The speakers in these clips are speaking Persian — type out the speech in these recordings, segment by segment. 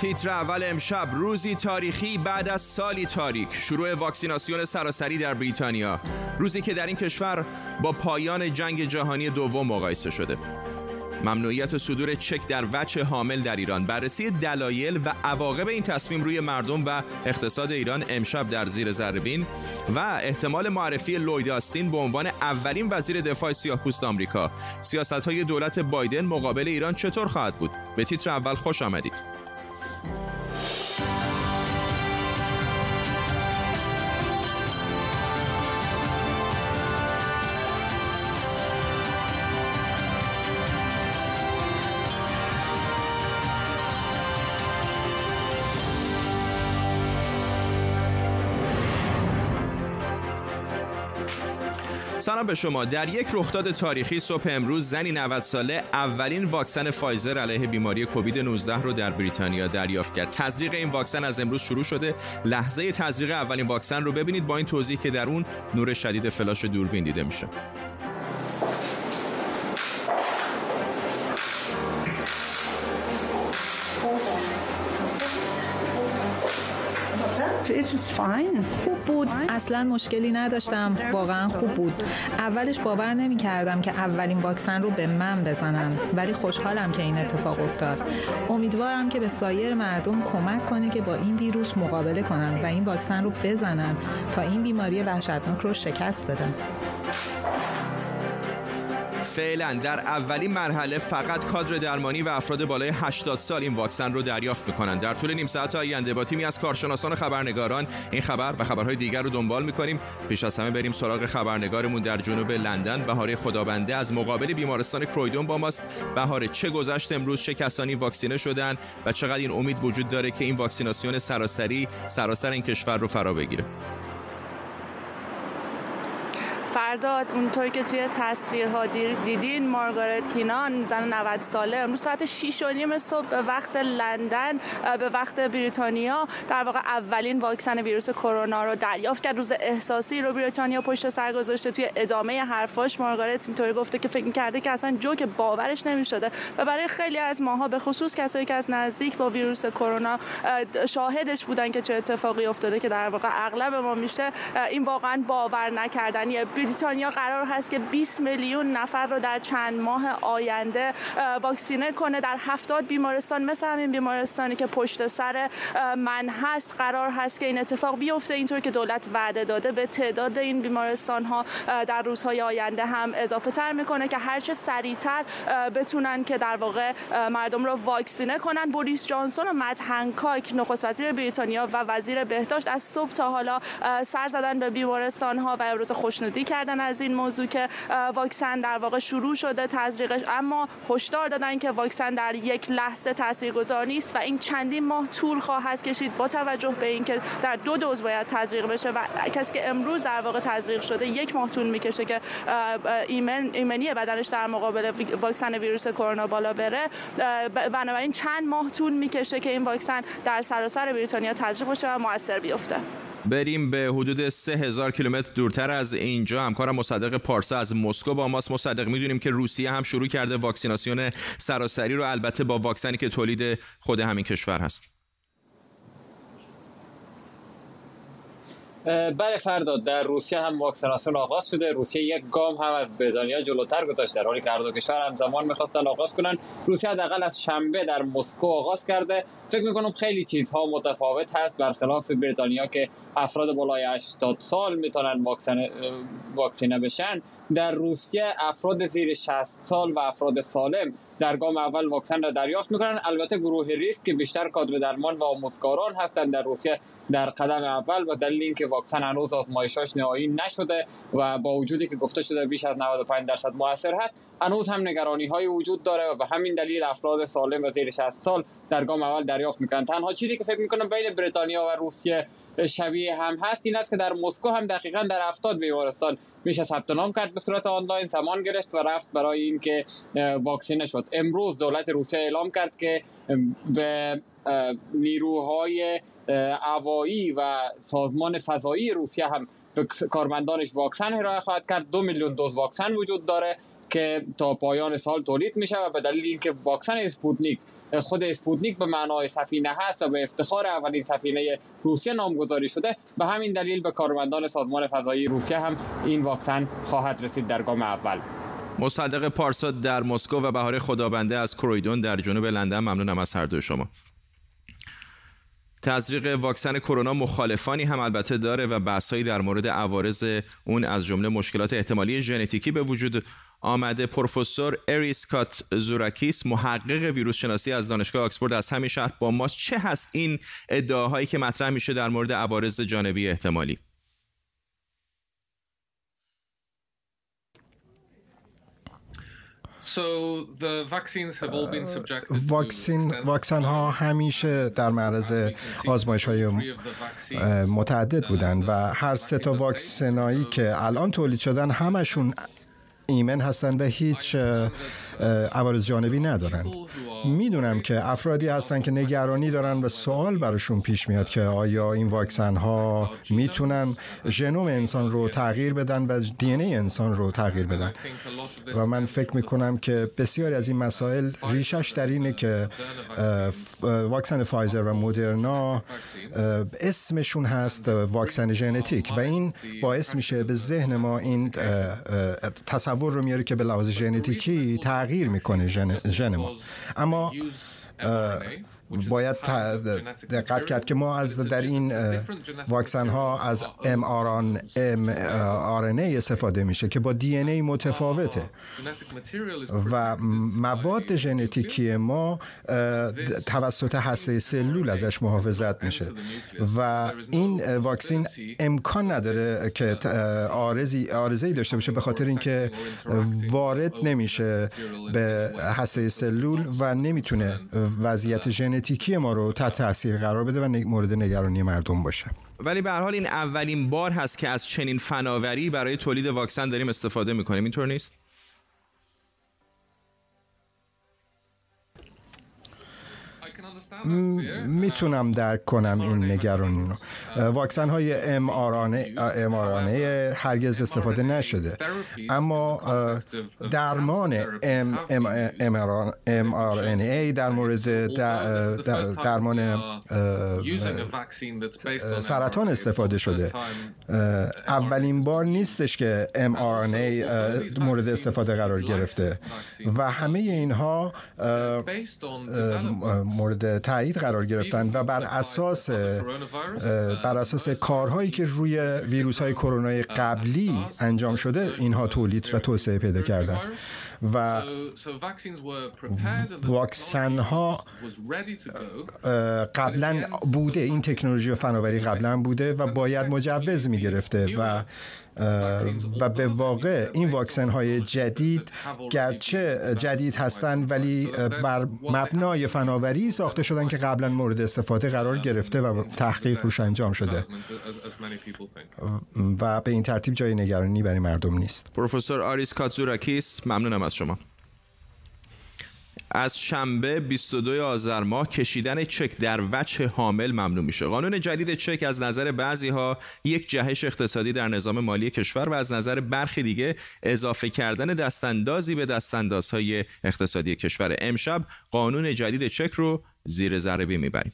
تیتر اول امشب روزی تاریخی بعد از سالی تاریک. شروع واکسیناسیون سراسری در بریتانیا. روزی که در این کشور با پایان جنگ جهانی دوم مقایسه شده. ممنوعیت صدور چک در وجه حامل در ایران. بررسی دلایل و عواقب این تصمیم روی مردم و اقتصاد ایران امشب در زیر ذربین و احتمال معرفی لوید آستین به عنوان اولین وزیر دفاع سیاهپوست آمریکا. سیاست های دولت بایدن مقابل ایران چطور خواهد بود؟ به تیتر اول خوش آمدید. سلام به شما. در یک رخداد تاریخی صبح امروز زنی 90 ساله اولین واکسن فایزر علیه بیماری کووید 19 رو در بریتانیا دریافت کرد. تزریق این واکسن از امروز شروع شده. لحظه تزریق اولین واکسن رو ببینید با این توضیح که در اون نور شدید فلاش دوربین دیده میشه. خوب بود. اصلا مشکلی نداشتم. واقعا خوب بود. اولش باور نمی کردم که اولین واکسن رو به من بزنن. ولی خوشحالم که این اتفاق افتاد. امیدوارم که به سایر مردم کمک کنه که با این ویروس مقابله کنند و این واکسن رو بزنن تا این بیماری وحشتناک رو شکست بدن. فعلا در اولین مرحله فقط کادر درمانی و افراد بالای 80 سال این واکسن رو دریافت می‌کنند در طول نیم ساعت آینده با تیمی از کارشناسان و خبرنگاران این خبر و خبرهای دیگر رو دنبال می‌کنیم. پیش از همه بریم سراغ خبرنگارمون در جنوب لندن. بهاره خدابنده از مقابل بیمارستان کرویدون با ماست. بهاره چه گذشت امروز؟ چه کسانی واکسینه شدن؟ و چقدر این امید وجود داره که این واکسیناسیون سراسری سراسر این کشور رو فرا بگیره؟ فرداد اونطوری که توی تصویرها دیدین مارگارت کینان زن 90 ساله. امروز ساعت 6 و نیم صبح به وقت لندن به وقت بریتانیا. در واقع اولین واکسن ویروس کرونا رو دریافت کرد. روز احساسی رو بریتانیا پشت سر گذاشته. توی ادامه حرفاش مارگارت اینطوری گفته که فکر کرده که اصلا جوک باورش نمی‌شده. و برای خیلی از ماها به خصوص کسایی که از نزدیک با ویروس کرونا شاهدش بودن که چه اتفاقی افتاده که در واقع اغلب ما میشه این واقعا باور نکردنیه بریتانیا قرار هست که 20 میلیون نفر رو در چند ماه آینده واکسینه کنه. در 70 بیمارستان مثل همین بیمارستانی که پشت سر من هست قرار هست که این اتفاق بیفته. اینطور که دولت وعده داده به تعداد این بیمارستان ها در روزهای آینده هم اضافه تر می‌کنه که هرچه سریعتر بتونن که در واقع مردم رو واکسینه کنن. بوریس جانسون و مت هنکاک نخست وزیر بریتانیا و وزیر بهداشت از صبح تا حالا سر زدن به بیمارستان ها و ابراز خوشنودی کردن. از این موضوع که واکسن در واقع شروع شده تزریقش. اما هشدار دادن که واکسن در یک لحظه تاثیرگذار نیست و این چندین ماه طول خواهد کشید با توجه به اینکه در دو دوز باید تزریق بشه و کسی که امروز در واقع تزریق شده یک ماه طول می‌کشه که ایمن ایمنی بدنش در مقابل واکسن ویروس کرونا بالا بره. بنابراین چند ماه طول می‌کشه که این واکسن در سراسر بریتانیا تزریق بشه و موثر بیفته. بریم به حدود 3000 کیلومتر دورتر از اینجا. همکارم مصدق پارسا از مسکو با ماست. مصدق می‌دونیم که روسیه هم شروع کرده واکسیناسیون سراسری رو. البته با واکسنی که تولید خود همین کشور هست. بله فردا در روسیه هم واکسیناسیون آغاز شده. روسیه یک گام هم از بریتانیا جلوتر گذاشته. در حالی که هر دو کشور همزمان می‌خواستن آغاز کنن. روسیه حداقل از شنبه در مسکو آغاز کرده. فکر می‌کنم خیلی چیزها متفاوت هست. برخلاف بریتانیا که افراد بالای 80 سال می‌تونن واکسن واکسینه بشن. در روسیه افراد زیر 60 سال و افراد سالم در گام اول واکسن را دریافت می‌کنن البته گروه ریسک که بیشتر کادر درمان و آموزگاران هستند در روسیه در قدم اول و دلیل اینکه واکسن هنوز آزمایشاش نهایی نشده و با وجودی که گفته شده بیش از 95 درصد موثر هست هنوز هم نگرانی های وجود داره و به همین دلیل افراد سالم و زیر 60 سال در گام اول دریافت می‌کنن تنها چیزی که فکر می‌کنم بین بریتانیا و روسیه شبیه هم هست این است که در مسکو هم دقیقا در 70 بیمارستان. میشه ثبت نام کرد به صورت آنلاین زمان گرفت و رفت برای اینکه واکسینه شد. امروز دولت روسیه اعلام کرد که به نیروهای هوایی و سازمان فضایی روسیه هم به کارمندانش واکسن ارائه خواهد کرد. دو میلیون دوز واکسن وجود داره که تا پایان سال تولید میشه و به دلیل اینکه واکسن اسپوتنیک خود اسپوتنیک به معنای سفینه هست و به افتخار اولین سفینه روسیه نامگذاری شده. به همین دلیل به کارمندان سازمان فضایی روسیه هم این واکسن خواهد رسید در گام اول. مصدق پارسا در مسکو و بهار خدابنده از کرویدون در جنوب لندن. ممنونم از هر دو شما. تزریق واکسن کرونا مخالفانی هم البته داره و بحثایی در مورد عوارض اون از جمله مشکلات احتمالی ژنتیکی به وجود آمده پروفسور اریسکات زوراکیس محقق ویروس شناسی از دانشگاه آکسفورد از همین شهر با ماست. چه هست این ادعاهایی که مطرح میشه در مورد عوارض جانبی احتمالی؟ واکسین واکسن ها همیشه در معرض آزمایش های متعدد بودند و هر سه تا واکسنایی که الان تولید شدن همشون ایمن هستن و هیچ عوارض جانبی ندارن. می‌دونم که افرادی هستن که نگرانی دارن و سوال براشون پیش میاد که آیا این واکسن ها می‌تونن ژنوم انسان رو تغییر بدن و دی انسان رو تغییر بدن. و من فکر می‌کنم که بسیاری از این مسائل ریشش در اینه که واکسن فایزر و مدرنا اسمشون هست واکسن ژنتیک و این باعث میشه به ذهن ما این تصور رو میاره که به لحاظ ژنتیکی تغییر می‌کنه ژن ما. اما باید دقت کرد که ما از در این واکسن ها از ام آر استفاده میشه که با دی ای متفاوته. و مواد ژنتیکی ما توسط هسته سلول ازش محافظت میشه. و این واکسین امکان نداره که آرزی آرزی داشته باشه به خاطر اینکه وارد نمیشه به هسته سلول و نمی‌تونه وضعیت ژنتیکی ژنتیکی ما رو تحت تاثیر قرار بده و مورد نگرانی مردم باشه. ولی به حال این اولین بار هست که از چنین فناوری برای تولید واکسن داریم استفاده می‌کنیم. اینطور نیست؟ می‌تونم درک کنم این نگرانی رو واکسن های امارانه هرگز استفاده نشده. اما درمان ای در مورد درمان سرطان استفاده شده. اولین بار نیستش که ای مورد استفاده قرار گرفته. و همه اینها مورد تایید قرار گرفتن و بر اساس بر اساس کارهایی که روی ویروس های کرونا قبلی انجام شده اینها تولید و توسعه پیدا کردن. و واکسن ها قبلا بوده این تکنولوژی و فناوری قبلا بوده و باید مجوز می گرفته و و به واقع این واکسن های جدید گرچه جدید هستند ولی بر مبنای فناوری ساخته شدن که قبلا مورد استفاده قرار گرفته و تحقیق روش انجام شده. و به این ترتیب جای نگرانی برای مردم نیست. پروفسور آریس کاتزوراکیس ممنونم از شما. از شنبه 22 آذر ماه کشیدن چک در وجه حامل ممنوع میشه. قانون جدید چک از نظر بعضی ها یک جهش اقتصادی در نظام مالی کشور و از نظر برخی دیگه اضافه کردن دستاندازی به دستاندازهای اقتصادی کشور. امشب قانون جدید چک رو زیر ذره می‌بریم.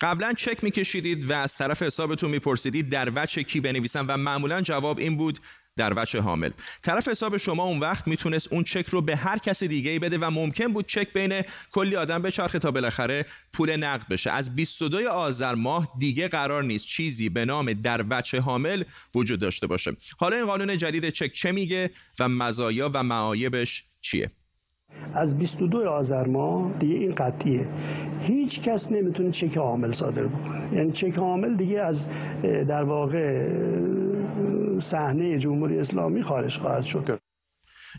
قبلا چک میکشیدید و از طرف حسابتون میپرسیدید در وچه کی بنویسم و معمولا جواب این بود در وچه حامل. طرف حساب شما اون وقت می‌تونست اون چک رو به هر کس دیگه ای بده و ممکن بود چک بین کلی آدم به چرخ تا بالاخره پول نقد بشه. از 22 آذر ماه دیگه قرار نیست چیزی به نام در وچه حامل وجود داشته باشه. حالا این قانون جدید چک چه میگه و مزایا و معایبش چیه؟ از 22 آذر ماه دیگه این قطعیه. هیچ کس نمی‌تونه چک عامل صادر بکنه. یعنی چک عامل دیگه از در واقع صحنه جمهوری اسلامی خارج خواهد شد.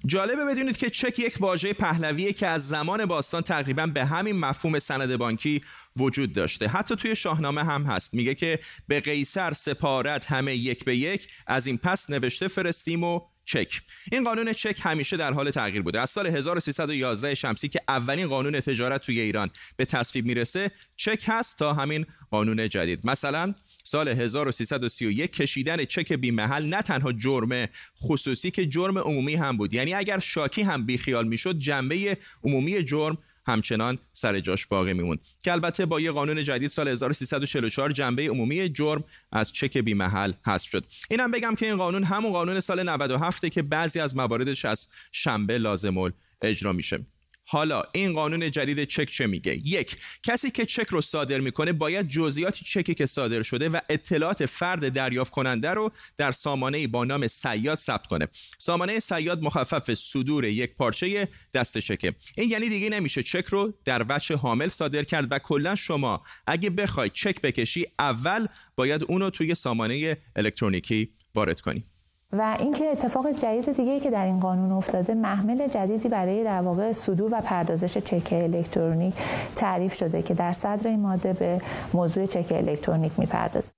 جالبه بدونید که چک یک واژه پهلویه که از زمان باستان تقریبا به همین مفهوم سند بانکی وجود داشته. حتی توی شاهنامه هم هست. میگه که به قیصر سپارت همه یک به یک از این پس نوشته فرستیم و چک. این قانون چک همیشه در حال تغییر بوده. از سال 1311 شمسی که اولین قانون تجارت توی ایران به تصویب می‌رسه چک هست تا همین قانون جدید. مثلا سال 1331 کشیدن چک بی محل نه تنها جرم خصوصی که جرم عمومی هم بود یعنی اگر شاکی هم بیخیال می‌شد جنبه عمومی جرم همچنان سر جاش باقی میموند که البته با یه قانون جدید سال 1344 جنبه عمومی جرم از چک بی محل حذف شد. اینم بگم که این قانون همون قانون سال 97 که بعضی از مواردش از شنبه لازم اجرا میشه. حالا این قانون جدید چک چه میگه؟ یک کسی که چک رو صادر می‌کنه باید جزئیات چکی که صادر شده و اطلاعات فرد دریافت کننده رو در سامانه با نام سیاد ثبت کنه. سامانه سیاد مخفف صدور یک پارچه دست چکه. این یعنی دیگه نمیشه چک رو در وجه حامل صادر کرد و کلا شما اگه بخوای چک بکشی اول باید اونو توی سامانه الکترونیکی وارد کنی. و اینکه اتفاق جدید دیگه که در این قانون افتاده محمل جدیدی برای در واقع صدور و پردازش چک الکترونیک تعریف شده که در صدر این ماده به موضوع چک الکترونیک می‌پردازه.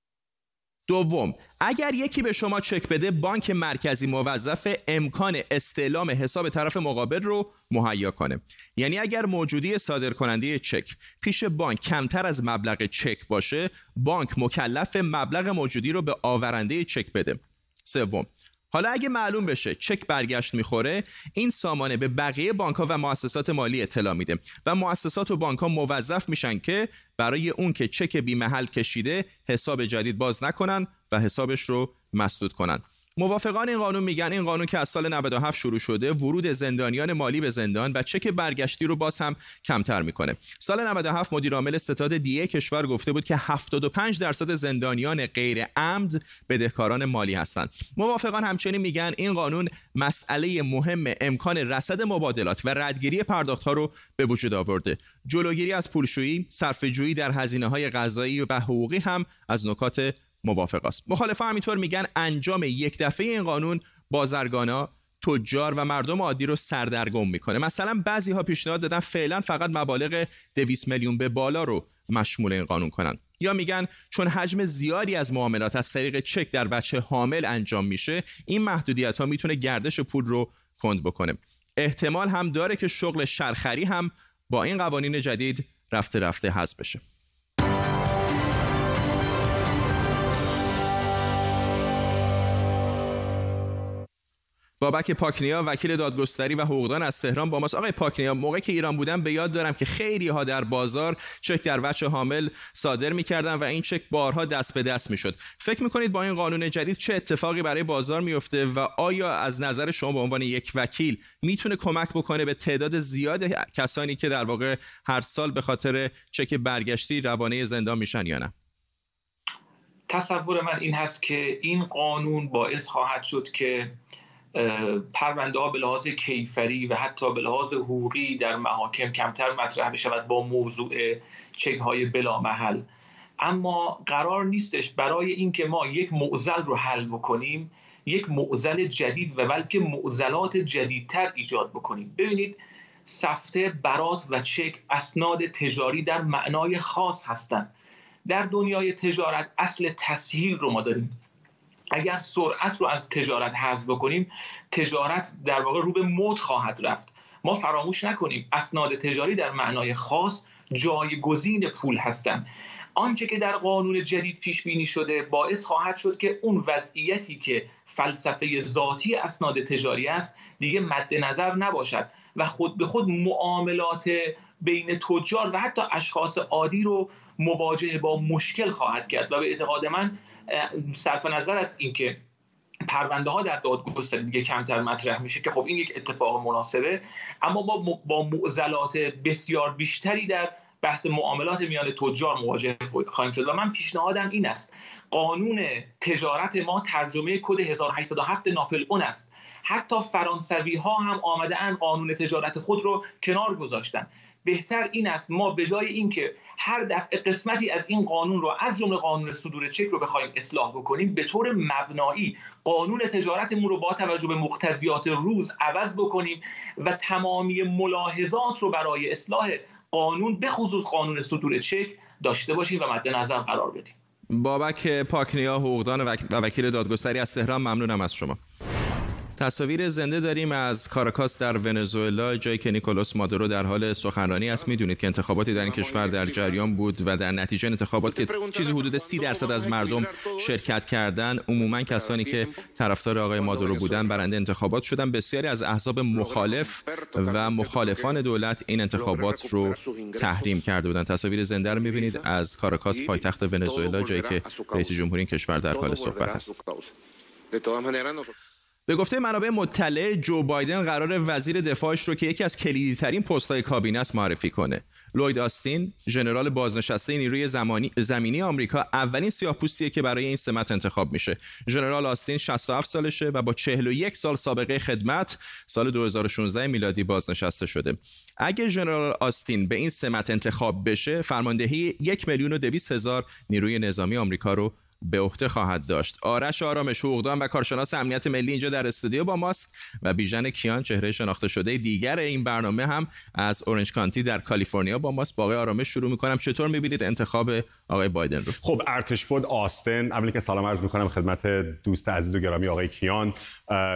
دوم اگر یکی به شما چک بده بانک مرکزی موظف امکان استعلام حساب طرف مقابل رو مهیا کنه. یعنی اگر موجودی صادر کننده چک پیش بانک کمتر از مبلغ چک باشه بانک مکلف مبلغ موجودی رو به آورنده چک بده. سوم حالا اگه معلوم بشه چک برگشت می‌خوره این سامانه به بقیه بانک ها و مؤسسات مالی اطلاع میده و مؤسسات و بانک ها موظف میشن که برای اون که چک بی محل کشیده حساب جدید باز نکنن و حسابش رو مسدود کنن. موافقان این قانون میگن این قانون که از سال 97 شروع شده ورود زندانیان مالی به زندان و چک برگشتی رو باز هم کمتر می‌کنه. سال 97 مدیر عامل ستاد دیه کشور گفته بود که 75 درصد زندانیان غیر عمد بدهکاران مالی هستند. موافقان همچنین میگن این قانون مسئله مهم امکان رصد مبادلات و ردگیری پرداخت ها رو به وجود آورده. جلوگیری از پولشویی صرفه‌جویی در هزینه های غذایی و حقوقی هم از نکات موافق است. مخالفه همینطور میگن انجام یک دفعه این قانون بازرگانا تجار و مردم عادی رو سردرگم می‌کنه. مثلا بعضی ها پیشنهاد دادن فعلا فقط مبالغ 200 میلیون به بالا رو مشمول این قانون کنن. یا میگن چون حجم زیادی از معاملات از طریق چک در بچه حامل انجام میشه این محدودیت ها می‌تونه گردش پول رو کند بکنه. احتمال هم داره که شغل شرخری هم با این قوانین جدید رفته رفته حذف بشه. بابک پاکنیا وکیل دادگستری و حقوقدان از تهران با ماست. آقای پاکنیا موقعی که ایران بودم به یاد دارم که خیلی ها در بازار چک در وجه حامل صادر می‌کردن و این چک بارها دست به دست می‌شد. فکر می‌کنید با این قانون جدید چه اتفاقی برای بازار میفته و آیا از نظر شما به عنوان یک وکیل می‌تونه کمک بکنه به تعداد زیاد کسانی که در واقع هر سال به خاطر چک برگشتی روانه زندان میشن یا نه؟ تصور من این هست که این قانون باعث خواهد شد که پرونده ها به لحاظ کیفری و حتی به لحاظ حقوقی در محاکم کمتر مطرح بشود با موضوع چک های بلا محل اما قرار نیستش برای اینکه ما یک معزل رو حل بکنیم یک معزل جدید و بلکه معزلات جدیدتر ایجاد بکنیم. ببینید سفته برات و چک اسناد تجاری در معنای خاص هستند در دنیای تجارت اصل تسهیل رو ما داریم. اگر سرعت رو از تجارت حذف بکنیم تجارت در واقع رو به موت خواهد رفت. ما فراموش نکنیم اسناد تجاری در معنای خاص جایگزین پول هستند. آنچه که در قانون جدید پیش بینی شده باعث خواهد شد که اون وضعیتی که فلسفه ذاتی اسناد تجاری است دیگه مد نظر نباشد و خود به خود معاملات بین تجار و حتی اشخاص عادی رو مواجه با مشکل خواهد کرد. و به اعتقاد من صرف نظر از اینکه پرونده ها در دادگستری دیگه کمتر مطرح میشه که خب این یک اتفاق مناسبه اما با با معضلات بسیار بیشتری در بحث معاملات میان تجار مواجه خواهیم شد و من پیشنهادم این است. قانون تجارت ما ترجمه کد 1807 ناپل اون است. حتی فرانسوی ها هم آمده ان قانون تجارت خود رو کنار گذاشتن. بهتر این است ما به جای اینکه هر دفعه قسمتی از این قانون رو از جمله قانون صدور چک رو بخوایم اصلاح بکنیم به طور مبنایی قانون تجارتمون رو با توجه به مقتضیات روز عوض بکنیم و تمامی ملاحظات رو برای اصلاح قانون به خصوص قانون صدور چک داشته باشیم و مد نظر قرار بدیم. بابک پاکنیا حقوقدان و وکیل دادگستری از تهران ممنونم از شما. تصاویر زنده داریم از کاراکاس در ونزوئلا جایی که نیکولاس مادورو در حال سخنرانی است. می‌دونید که انتخاباتی در این کشور در جریان بود و در نتیجه انتخابات که چیزی حدود سی درصد از مردم شرکت کردن عموما کسانی که طرفدار آقای مادورو بودن برنده انتخابات شدن. بسیاری از احزاب مخالف و مخالفان دولت این انتخابات رو تحریم کرده بودن. تصاویر زنده رو می‌بینید از کاراکاس پایتخت ونزوئلا جایی که رئیس جمهوری این کشور در حال صحبت است. به گفته منابع مطلع جو بایدن قرار وزیر دفاعش رو که یکی از کلیدی ترین پست‌های کابینه است معرفی کنه. لوید آستین، ژنرال بازنشسته نیروی زمانی زمینی آمریکا، اولین سیاه‌پوستیه که برای این سمت انتخاب میشه. ژنرال آستین 67 سالشه و با 41 سال سابقه خدمت سال 2016 میلادی بازنشسته شده. اگه ژنرال آستین به این سمت انتخاب بشه، فرماندهی یک میلیون و هزار نیروی نظامی آمریکا رو به عهده خواهد داشت. آرش آرامش حقوقدان و کارشناس امنیت ملی اینجا در استودیو با ماست و بیژن کیان چهره شناخته شده دیگر این برنامه هم از اورنج کانتی در کالیفرنیا با ماست. با آقای آرامش شروع می‌کنم. چطور می‌بینید انتخاب آقای بایدن رو؟ خب ارتش بود آستن. اولی که سلام عرض می‌کنم خدمت دوست عزیز و گرامی آقای کیان.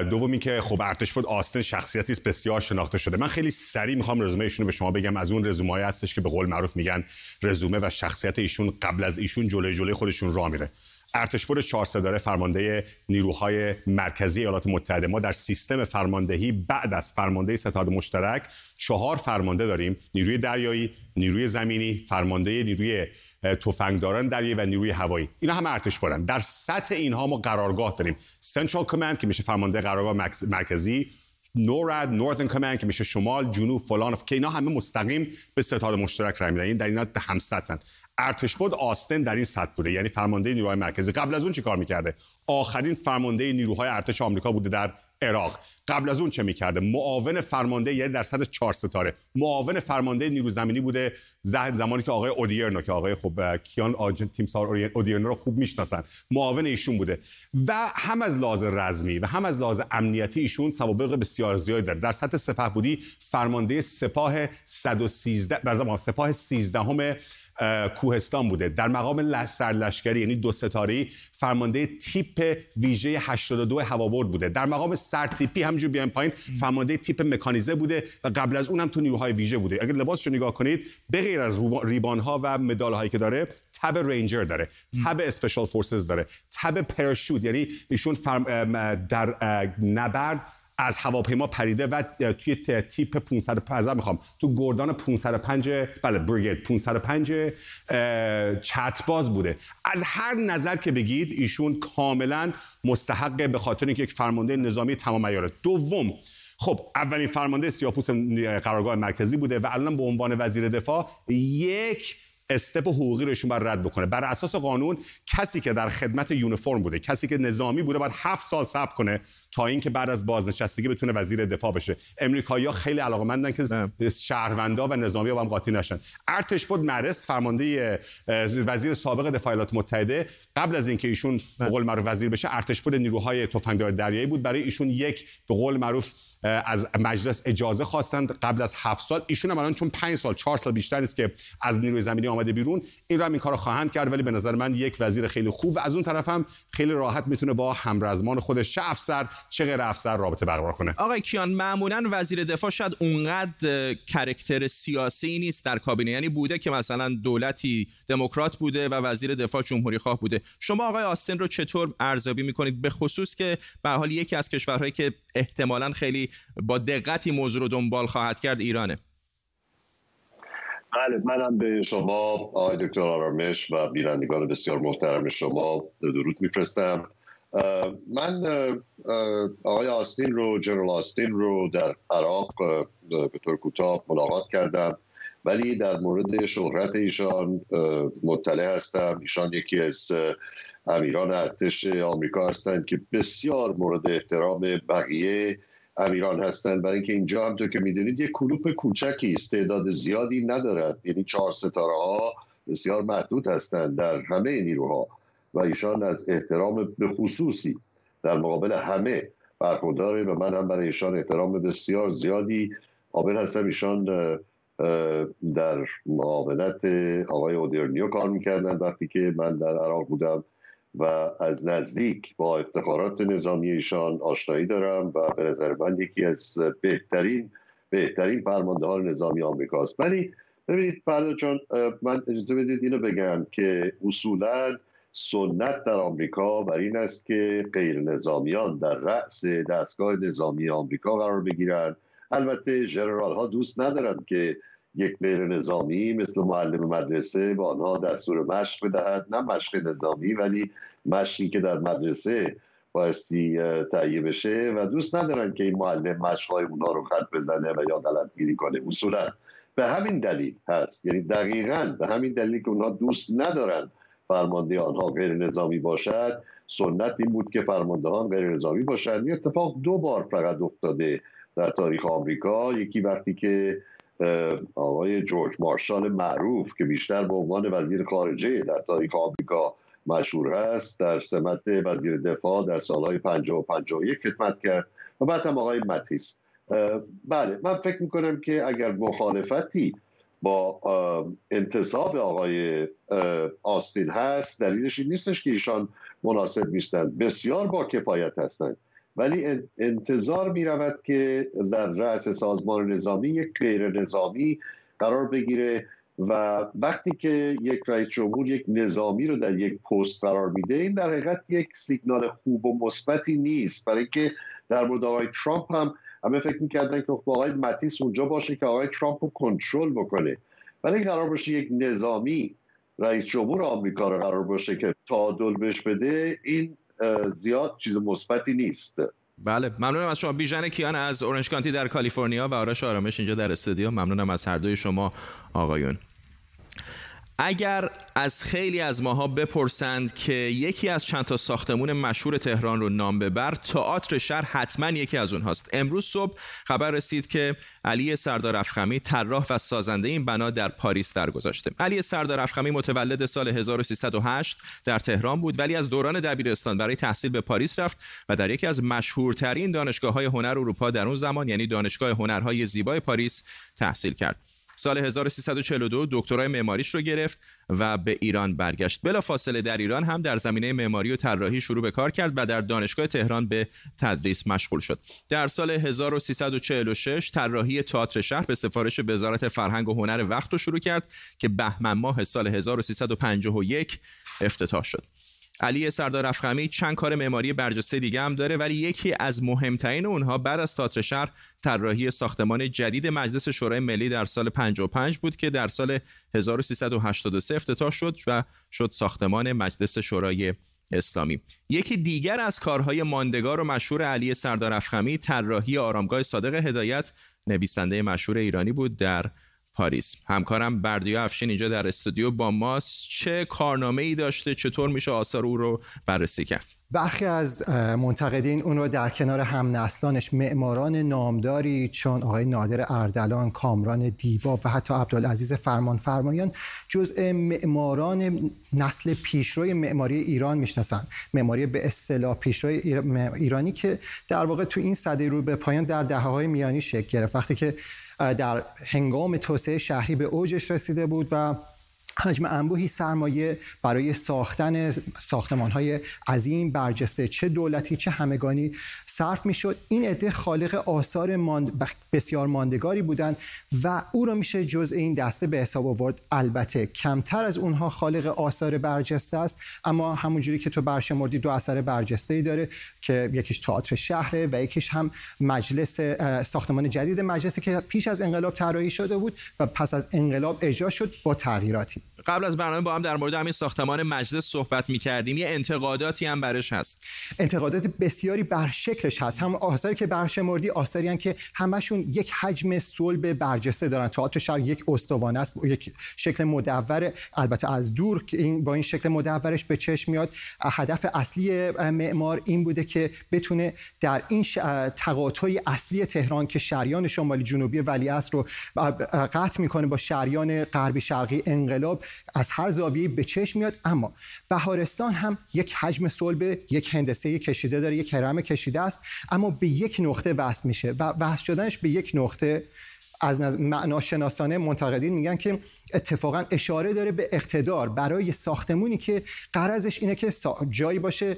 دومی که خب ارتش بود آستن شخصیتی است بسیار شناخته شده. من خیلی سریع می‌خوام رزومه ایشون به شما بگم. از اون رزومه هستش که به قول معروف میگن رزومه و شخصیت ایشون قبل از ایشون جلوی جلوی خودشون راه میره. ارتشپور چهار داره فرمانده نیروهای مرکزی ایالات متحده. ما در سیستم فرماندهی بعد از فرمانده ستاد مشترک چهار فرمانده داریم. نیروی دریایی نیروی زمینی فرمانده نیروی تفنگداران دریایی و نیروی هوایی. اینا همه ارتشپورن در سطح اینها ما قرارگاه داریم. سنترال کماند که میشه فرمانده قرارگاه مرکزی نورد نورتن کمند که میشه شمال جنوب فلان که اینا همه مستقیم به ستاد مشترک رای میدن. در اینا هم سطحن ارتش بود آستن در این سطح بوده. یعنی فرمانده نیروهای مرکزی قبل از اون چی کار می‌کرده؟ آخرین فرمانده نیروهای ارتش آمریکا بوده در عراق. قبل از اون چه می‌کرده؟ معاون فرمانده یعنی در سطح چهار ستاره. معاون فرمانده نیرو زمینی بوده زمانی که آقای اودیرنو که آقای خب کیان آجن تیم سار اودیرنو رو خوب می‌شناسن. معاون ایشون بوده. و هم از لحاظ رزمی و هم از لحاظ امنیتی ایشون سوابق بسیار زیادی داره. در سطح سپاه بودی فرمانده سپاه 113 سپاه 13 همه کوهستان بوده. در مقام سرلشکری یعنی دو ستاره فرمانده تیپ ویژه 82 هوابرد بوده. در مقام سرتیپی همینجور بیایم پایین فرمانده تیپ مکانیزه بوده و قبل از اونم تو نیروهای ویژه بوده. اگر لباسشو نگاه کنید به غیر از ریبان ها و مدال هایی که داره تب رنجر داره تب اسپیشال فورسز داره تب پراشوت. یعنی ایشون در نبرد از هواپیما پریده و توی تیپ 550 می‌خوام. تو گردان 505 بله بریگید 505 چتباز بوده. از هر نظر که بگید ایشون کاملا مستحق به خاطر اینکه یک فرمانده نظامی تمام عیاره دوم خب اولین فرمانده سیاپوس قرارگاه مرکزی بوده و الان به عنوان وزیر دفاع یک استپ حقوقی رو بر رد بکنه. بر اساس قانون کسی که در خدمت یونیفرم بوده کسی که نظامی بوده باید هفت سال صبر کنه تا اینکه بعد از بازنشستگی بتونه وزیر دفاع بشه. امریکایی‌ها خیلی علاقمندن که شهروندا و نظامی با هم قاطی نشن. ارتش بود مرس فرمانده وزیر سابق دفاع ایالات متحده. قبل از اینکه ایشون به قول معروف وزیر بشه ارتش بود نیروهای تفنگدار دریایی بود. برای ایشون یک به قول معروف از مجلس اجازه خواستند قبل از هفت سال. ایشون هم الان چون پنج سال چهار سال بیشتر است که از نیروی زمینی آمده بیرون. این رو هم این کارو خواهند کرد ولی به نظر من یک وزیر خیلی خوب و از اون طرف هم خیلی راحت می‌تونه با همرزمان خودش چه افسر چه غیر افسر رابطه برقرار کنه. آقای کیان معمولا وزیر دفاع شاید اونقدر کرکتر سیاسی نیست در کابینه. یعنی بوده که مثلا دولتی دموکرات بوده و وزیر دفاع جمهوری خواه بوده. شما آقای آستن رو چطور ارزیابی می‌کنید؟ به خصوص که به حال یکی از کشورهایی که احتمالا خیلی با دقتی موضوع رو دنبال خواهد کرد ایرانه. بله منم به شما آقای دکتر آرامش و بینندگان بسیار محترم شما درود میفرستم. من آقای آستین رو جنرال آستین رو در عراق به طور کوتاه ملاقات کردم. ولی در مورد شهرت ایشان مطلع هستم. ایشان یکی از امیران ارتش آمریکا هستند که بسیار مورد احترام بقیه امیران هستند برای اینکه اینجا هم تو که می‌دونید یک کلوپ کوچکی استعداد زیادی ندارد. یعنی چهار ستاره ها بسیار محدود هستند در همه نیروها و ایشان از احترام به خصوصی در مقابل همه برخورداره و من هم برای ایشان احترام بسیار زیادی قابل هستم. ایشان در معاونت آقای اودرنیو کار می‌کردن. وقتی که من در عراق بودم و از نزدیک با افتخارات نظامی ایشان آشنایی دارم و به نظر من یکی از بهترین بهترین فرماندهان نظامی آمریکاست. ولی ببینید فردا جان من اجازه بدید اینو بگم که اصولا سنت در آمریکا بر این است که غیر نظامیان در رأس دستگاه نظامی آمریکا قرار بگیرند. البته جنرال ها دوست ندارند که یک غیر نظامی مثل معلم مدرسه به آنها دستور مشق بدهد. نه مشق نظامی ولی مشقی که در مدرسه بایستی تهیه بشه و دوست ندارن که این معلم مشقهای اونها رو خط بزنه و یا غلط گیری کنه. اصولا به همین دلیل هست. یعنی دقیقا به همین دلیل که اونها دوست ندارن فرمانده آنها غیر نظامی باشد سنت این بود که فرماندهان غیر نظامی باشد. این اتفاق دو بار فقط افتاده در تاریخ آمریکا. یکی وقتی که آقای جورج مارشال معروف که بیشتر به عنوان وزیر خارجه در تاریخ آمریکا مشهور هست در سمت وزیر دفاع در سالهای 50 و 51 خدمت کرد و بعد هم آقای متیس بله من فکر می‌کنم که اگر مخالفتی با انتصاب آقای آستین هست دلیلش این نیستش که ایشان مناسب نیستند بسیار با کفایت هستند ولی انتظار می رود که در رأس سازمان نظامی یک غیر نظامی قرار بگیره و وقتی که یک رئیس جمهور یک نظامی رو در یک پست قرار میده این در حقیقت یک سیگنال خوب و مثبتی نیست. برای که در مورد آقای ترامپ هم همه فکر می‌کردن که خب آقای متیس اونجا باشه که آقای ترامپ رو کنترل بکنه. ولی قرار باشه یک نظامی رئیس جمهور آمریکا رو قرار باشه که تعادل بهش بده این زیاد چیز مثبتی نیست. بله ممنونم از شما. بیژن کیان از اورنج کانتی در کالیفرنیا و آرش آرامش اینجا در استودیو. ممنونم از هر دوی شما آقایون. اگر از خیلی از ماها بپرسند که یکی از چند تا ساختمون مشهور تهران رو نام ببر تئاتر شهر حتما یکی از اونهاست. امروز صبح خبر رسید که علی سردار افخمی طراح و سازنده این بنا در پاریس درگذاشته. علی سردار افخمی متولد سال 1308 در تهران بود ولی از دوران دبیرستان برای تحصیل به پاریس رفت و در یکی از مشهورترین دانشگاه های هنر اروپا در اون زمان یعنی دانشگاه هنرهای زیبای پاریس تحصیل کرد. سال 1342 دکترای معماریش رو گرفت و به ایران برگشت. بلا فاصله در ایران هم در زمینه معماری و طراحی شروع به کار کرد و در دانشگاه تهران به تدریس مشغول شد. در سال 1346 طراحی تئاتر شهر به سفارش وزارت فرهنگ و هنر وقت رو شروع کرد که بهمن ماه سال 1351 افتتاح شد. علی سردار افخمی چند کار معماری برجسته دیگه هم داره ولی یکی از مهمترین اونها بعد از تئاتر شهر طراحی ساختمان جدید مجلس شورای ملی در سال 55 بود که در سال 1383 افتتاح شد و شد ساختمان مجلس شورای اسلامی. یکی دیگر از کارهای ماندگار و مشهور علی سردار افخمی طراحی آرامگاه صادق هدایت نویسنده مشهور ایرانی بود در پاریس. همکارم بردیا افشین اینجا در استودیو با ماست. چه کارنامه ای داشته؟ چطور میشه آثار او رو بررسی کرد؟ برخی از منتقدین اون رو در کنار هم نسلانش معماران نامداری چون آقای نادر اردلان، کامران دیبا و حتی عبدالعزیز فرمان فرمایان جزء معماران نسل پیشروی معماری ایران می‌شناسند. معماری به اصطلاح پیشروی ایرانی که در واقع تو این صده رو به پایان در دهه های میانی شکل گرفت. وقتی که در هنگام توسعه شهری به اوجش رسیده بود و حجم انبوهی سرمایه برای ساختن ساختمان های عظیم برجسته چه دولتی چه همگانی صرف می‌شد. این عده خالق آثار بسیار ماندگاری بودند و او را میشه جز این دسته به حساب آورد. البته کمتر از اونها خالق آثار برجسته است اما همونجوری که تو برشمردی دو اثر برجسته ای داره که یکیش تئاتر شهره و یکیش هم مجلس ساختمان جدید مجلسی که پیش از انقلاب طراحی شده بود و پس از انقلاب اجرا شد با تغییراتی. قبل از برنامه با هم در مورد همین ساختمان مجلس صحبت می کردیم یه انتقاداتی هم برش هست. انتقادات بسیاری بر شکلش هست. هم آثاری که برشمردی آثاری هم که همشون یک حجم صلب برجسته دارن. تئاتر شهر یک استوانه است. یک شکل مدور. البته از دور این با این شکل مدورش به چشم میاد. هدف اصلی معمار این بوده که بتونه در این تقاطع اصلی تهران که شریان شمالی جنوبی ولیعصر رو قطع می‌کنه با شریان غربی شرقی انقلاب از هر زاویه به چشم میاد اما بهارستان هم یک حجم صلب یک هندسه کشیده داره یک هرم کشیده است اما به یک نقطه وصل میشه و وصل شدنش به یک نقطه. از معناشناسانه منتقدین میگن که اتفاقا اشاره داره به اقتدار برای ساختمونی که قرضش اینه که جایی باشه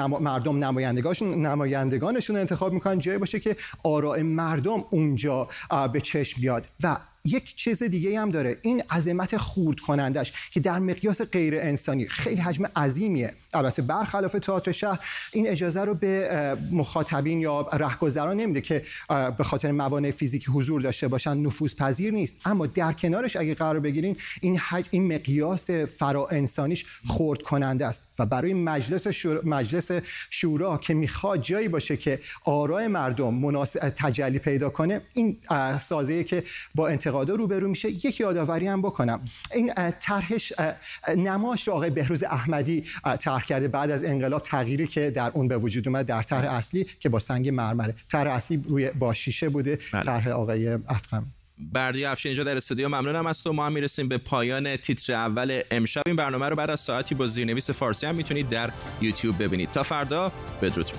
مردم نمایندگانشون نمایندگانشون انتخاب می‌کنن جایی باشه که آراء مردم اونجا به چشم بیاد. و یک چیز دیگه هم داره. این عظمت خورد کنندش که در مقیاس غیر انسانی خیلی حجم عظیمیه. البته برخلاف تئاتر شهر این اجازه رو به مخاطبین یا رهگذران نمیده که به خاطر موانع فیزیکی حضور داشته باشن نفوذ پذیر نیست. اما در کنارش اگه قرار بگیرین این حج... این مقیاس فرا انسانیش خورد کننده است. و برای مجلس شورا, مجلس شورا که می‌خواد جایی باشه که آرای مردم مناسب تجلی پیدا کنه این سازه که با انتقادا روبرو میشه یک یادآوری هم بکنم. این طرحش نماش آقای بهروز احمدی طرح کرده بعد از انقلاب تغییری که در اون به وجود اومد در طرح اصلی که با سنگ مرمره. طرح اصلی روی با شیشه بوده بله. طرح آقای افخم بردی افشین اینجا در استودیو ممنونم از تو. ما هم می‌رسیم به پایان تیتر اول امشب. این برنامه رو بعد از ساعتی با زیرنویس فارسی هم می‌تونید در یوتیوب ببینید. تا فردا بدرود.